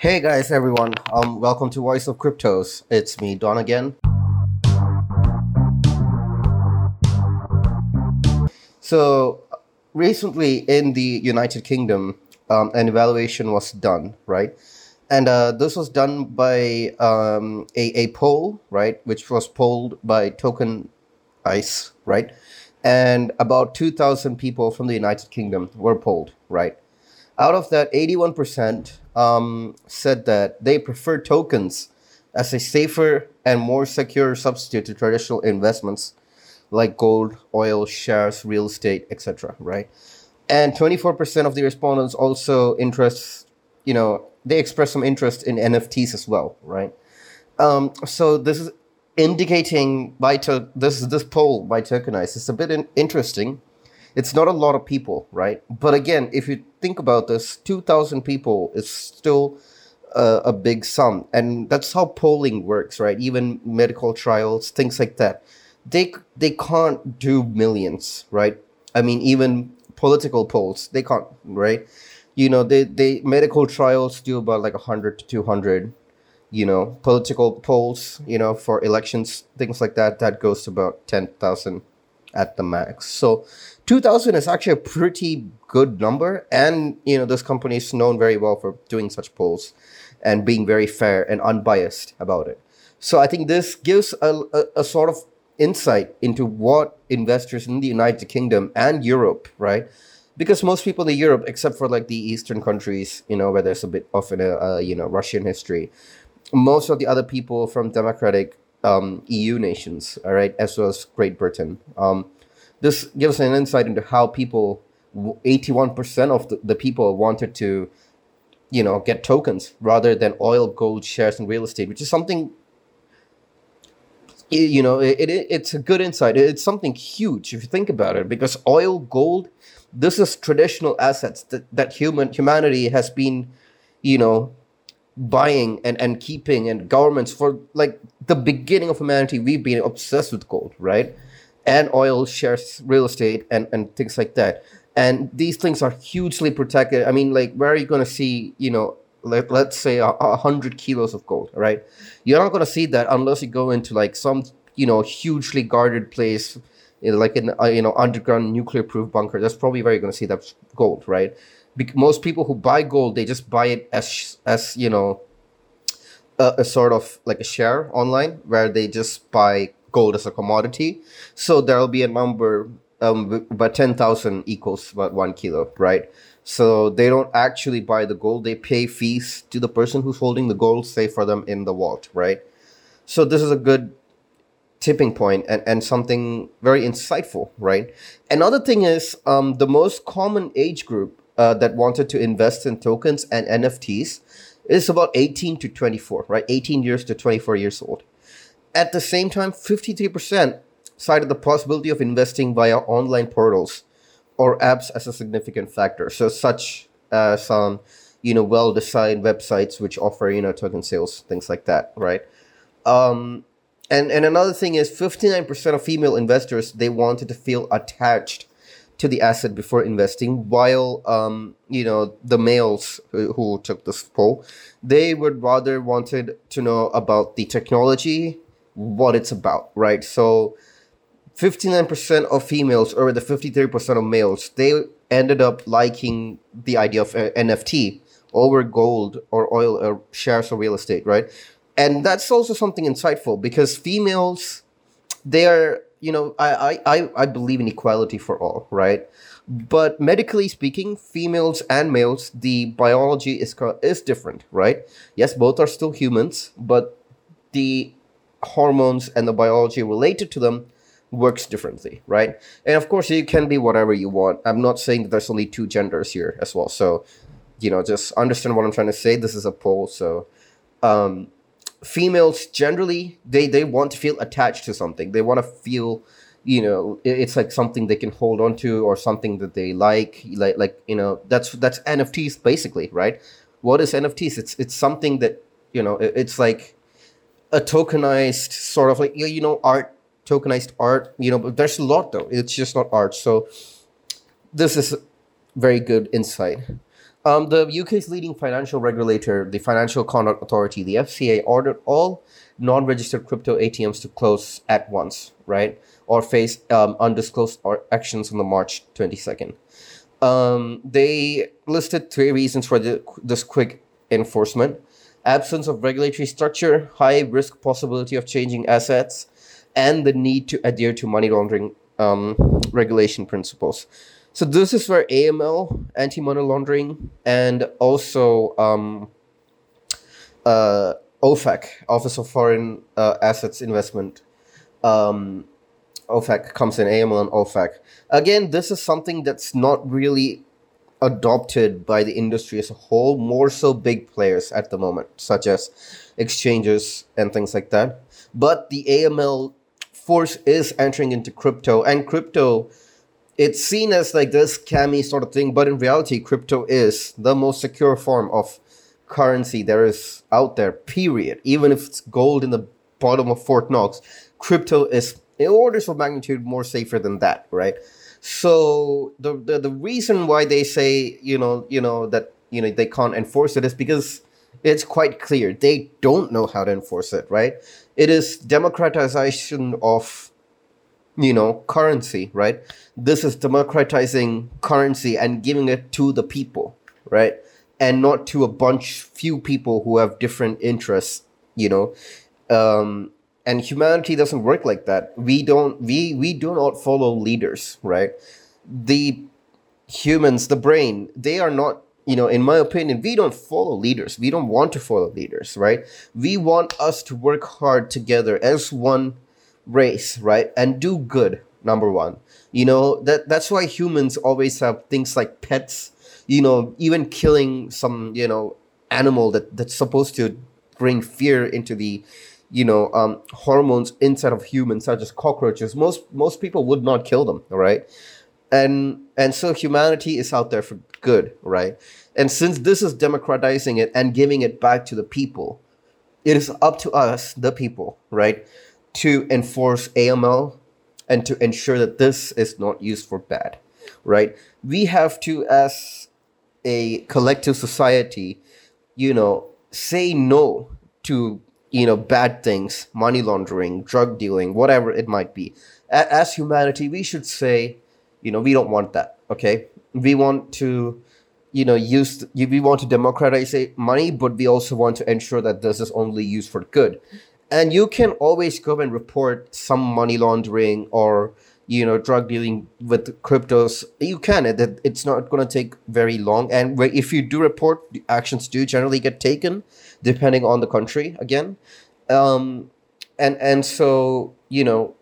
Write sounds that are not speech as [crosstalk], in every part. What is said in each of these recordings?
Hey guys, everyone. Um, welcome to Voice of Cryptos. It's me, Don again. So recently in the United Kingdom, um, an evaluation was done, right? And uh, this was done by um, a, a poll, right, which was polled by Token Ice, right? And about 2,000 people from the United Kingdom were polled, right? Out of that, 81% um, said that they prefer tokens as a safer and more secure substitute to traditional investments like gold, oil, shares, real estate, etc. Right, and 24% of the respondents also interest, you know, they express some interest in NFTs as well, right? Um, so this is indicating by to- this this poll by Tokenize is a bit in- interesting. It's not a lot of people, right? But again, if you think about this, 2,000 people is still a, a big sum, and that's how polling works, right? Even medical trials, things like that they they can't do millions, right? I mean, even political polls, they can't, right? You know, they they medical trials do about like hundred to two hundred. You know, political polls, you know, for elections, things like that, that goes to about ten thousand at the max. So, two thousand is actually a pretty good number, and you know, this company is known very well for doing such polls and being very fair and unbiased about it. So, I think this gives a, a, a sort of insight into what investors in the United Kingdom and Europe, right? Because most people in Europe, except for like the Eastern countries, you know, where there's a bit of a uh, you know Russian history, most of the other people from democratic um, EU nations, all right, as well as Great Britain. Um, this gives an insight into how people, eighty-one percent of the, the people wanted to, you know, get tokens rather than oil, gold, shares, and real estate, which is something you know it, it, it's a good insight it's something huge if you think about it because oil gold this is traditional assets that, that human humanity has been you know buying and, and keeping and governments for like the beginning of humanity we've been obsessed with gold right and oil shares real estate and, and things like that and these things are hugely protected i mean like where are you going to see you know let, let's say a, a hundred kilos of gold, right? You're not going to see that unless you go into like some, you know, hugely guarded place, like in uh, you know underground nuclear proof bunker. That's probably where you're going to see that gold, right? Most people who buy gold, they just buy it as as you know, a, a sort of like a share online where they just buy gold as a commodity. So there'll be a number, um, but ten thousand equals about one kilo, right? So they don't actually buy the gold, they pay fees to the person who's holding the gold, say for them in the vault, right? So this is a good tipping point and, and something very insightful, right? Another thing is um, the most common age group uh, that wanted to invest in tokens and NFTs is about 18 to 24, right? 18 years to 24 years old. At the same time, 53% cited the possibility of investing via online portals or apps as a significant factor. So such as some, you know, well-designed websites which offer, you know, token sales, things like that, right? Um, and and another thing is 59% of female investors they wanted to feel attached to the asset before investing while um, you know the males who, who took this poll they would rather wanted to know about the technology what it's about right? So 59% of females or the 53% of males they ended up liking the idea of uh, nft over gold or oil or shares or real estate right? And that's also something insightful because females they are you know I, I i believe in equality for all right but medically speaking females and males the biology is is different right yes both are still humans but the hormones and the biology related to them works differently, right? And of course, you can be whatever you want. I'm not saying that there's only two genders here as well. So, you know, just understand what I'm trying to say. This is a poll. So, um, females generally they they want to feel attached to something. They want to feel, you know, it's like something they can hold on to or something that they like. Like like you know, that's that's NFTs basically, right? What is NFTs? It's it's something that you know, it's like a tokenized sort of like you know art tokenized art you know but there's a lot though it's just not art so this is very good insight Um, the UK's leading financial regulator, the Financial Conduct Authority, the FCA, ordered all non-registered crypto ATMs to close at once, right, or face um, undisclosed actions on the March twenty second. Um, they listed three reasons for the, this quick enforcement: absence of regulatory structure, high risk possibility of changing assets, and the need to adhere to money laundering um, regulation principles. So this is where AML, anti-money laundering, and also um, uh, OFAC, Office of Foreign uh, Assets Investment, um, OFAC comes in. AML and OFAC. Again, this is something that's not really adopted by the industry as a whole. More so, big players at the moment, such as exchanges and things like that. But the AML force is entering into crypto, and crypto it's seen as like this scammy sort of thing, but in reality, crypto is the most secure form of currency there is out there, period. Even if it's gold in the bottom of Fort Knox, crypto is in orders of magnitude more safer than that, right? So the, the the reason why they say, you know, you know, that you know they can't enforce it is because it's quite clear. They don't know how to enforce it, right? It is democratization of you know currency right? This is democratizing currency and giving it to the people right? And not to a bunch few people who have different interests you know? Um and humanity doesn't work like that. We don't we we do not follow leaders right? The humans the brain they are not you know in my opinion we don't follow leaders we don't want to follow leaders right we want us to work hard together as one race, right? And do good, number one. You know, that that's why humans always have things like pets, you know, even killing some, you know, animal that, that's supposed to bring fear into the you know um, hormones inside of humans such as cockroaches most most people would not kill them right and and so humanity is out there for good right and since this is democratizing it and giving it back to the people it is up to us the people right to enforce AML and to ensure that this is not used for bad, right? We have to, as a collective society, you know, say no to you know bad things, money laundering, drug dealing, whatever it might be. As humanity, we should say, you know, we don't want that. Okay, we want to you know use we want to democratize money but we also want to ensure that this is only used for good. And you can always go and report some money laundering or you know drug dealing with cryptos. You can it, it's not going to take very long. And if you do report actions do generally get taken depending on the country again. Um, and and so you know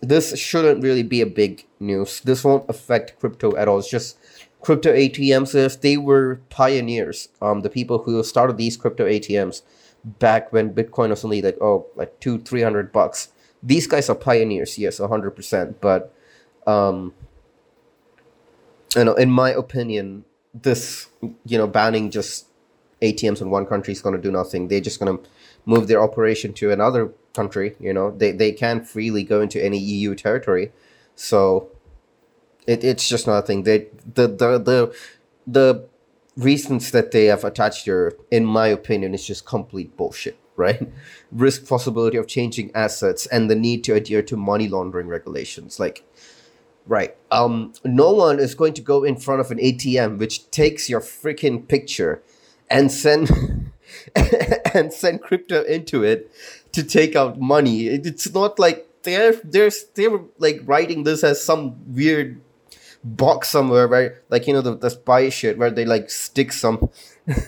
this shouldn't really be a big news this won't affect crypto at all it's just crypto atms if they were pioneers um, the people who started these crypto atms back when Bitcoin was only like oh like two three hundred bucks. These guys are pioneers, yes, hundred percent. But um, you know, in my opinion, this you know banning just ATMs in one country is going to do nothing. They're just going to move their operation to another country. You know, they they can't freely go into any EU territory, so it, it's just nothing. They the the the the reasons that they have attached here, in my opinion, is just complete bullshit, right? [laughs] Risk possibility of changing assets and the need to adhere to money laundering regulations. Like, right. Um, no one is going to go in front of an ATM which takes your freaking picture and send [laughs] and send crypto into it to take out money. It's not like they're they're they're like writing this as some weird box somewhere where like you know the, the spy shit where they like stick some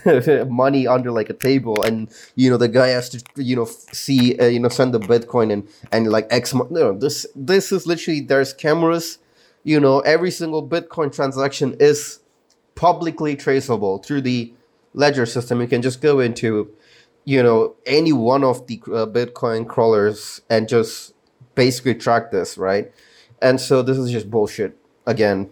[laughs] money under like a table and you know the guy has to you know see uh, you know send the bitcoin and and like x no this this is literally there's cameras you know every single bitcoin transaction is publicly traceable through the ledger system you can just go into you know any one of the uh, bitcoin crawlers and just basically track this right and so this is just bullshit again,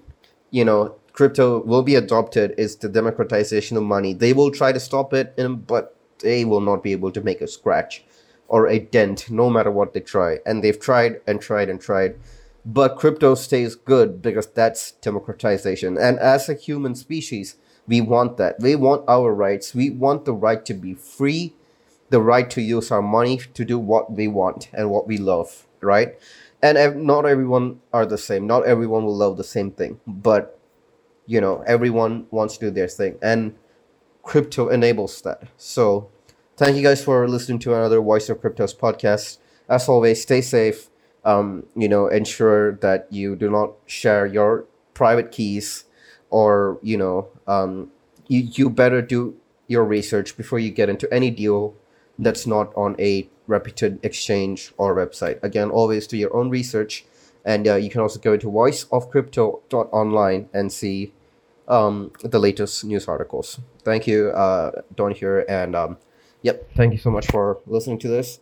you know, crypto will be adopted is the democratization of money. They will try to stop it, but they will not be able to make a scratch or a dent no matter what they try. And they've tried and tried and tried. But crypto stays good because that's democratization. And as a human species, We want that. We want our rights. We want the right to be free, the right to use our money to do what we want and what we love, right? And not everyone are the same. Not everyone will love the same thing, but you know, everyone wants to do their thing, and crypto enables that. So, thank you guys for listening to another Voice of Cryptos podcast. As always, stay safe. Um, you know, ensure that you do not share your private keys, or you know, um, you you better do your research before you get into any deal that's not on a reputed exchange or website. Again, always do your own research, and uh, you can also go to voiceofcrypto.online and see um, the latest news articles. Thank you, uh, Don here, and um, yep, thank you so much for listening to this.